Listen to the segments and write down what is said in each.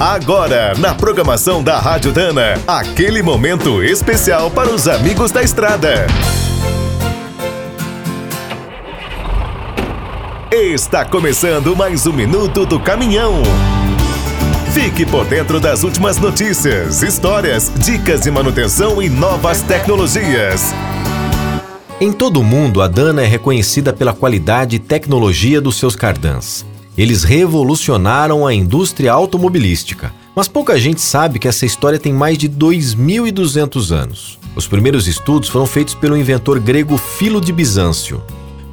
Agora, na programação da Rádio Dana, aquele momento especial para os amigos da estrada. Está começando mais um minuto do caminhão. Fique por dentro das últimas notícias, histórias, dicas de manutenção e novas tecnologias. Em todo o mundo, a Dana é reconhecida pela qualidade e tecnologia dos seus cardãs. Eles revolucionaram a indústria automobilística, mas pouca gente sabe que essa história tem mais de 2.200 anos. Os primeiros estudos foram feitos pelo inventor grego Filo de Bizâncio.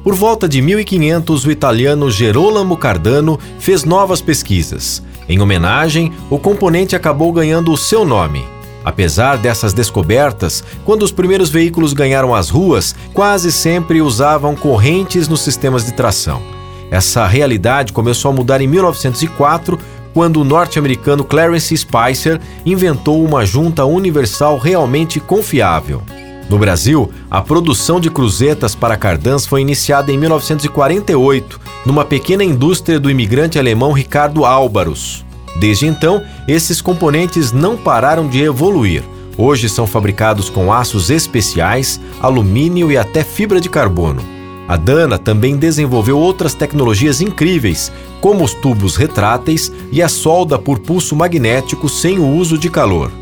Por volta de 1500, o italiano Gerolamo Cardano fez novas pesquisas. Em homenagem, o componente acabou ganhando o seu nome. Apesar dessas descobertas, quando os primeiros veículos ganharam as ruas, quase sempre usavam correntes nos sistemas de tração. Essa realidade começou a mudar em 1904, quando o norte-americano Clarence Spicer inventou uma junta universal realmente confiável. No Brasil, a produção de cruzetas para cardãs foi iniciada em 1948, numa pequena indústria do imigrante alemão Ricardo Álvaros. Desde então, esses componentes não pararam de evoluir. Hoje são fabricados com aços especiais, alumínio e até fibra de carbono. A Dana também desenvolveu outras tecnologias incríveis, como os tubos retráteis e a solda por pulso magnético sem o uso de calor.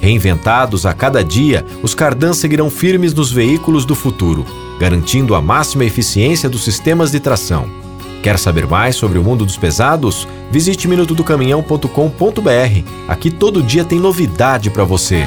Reinventados a cada dia, os Cardan seguirão firmes nos veículos do futuro, garantindo a máxima eficiência dos sistemas de tração. Quer saber mais sobre o mundo dos pesados? Visite minutodocaminhão.com.br. Aqui todo dia tem novidade para você.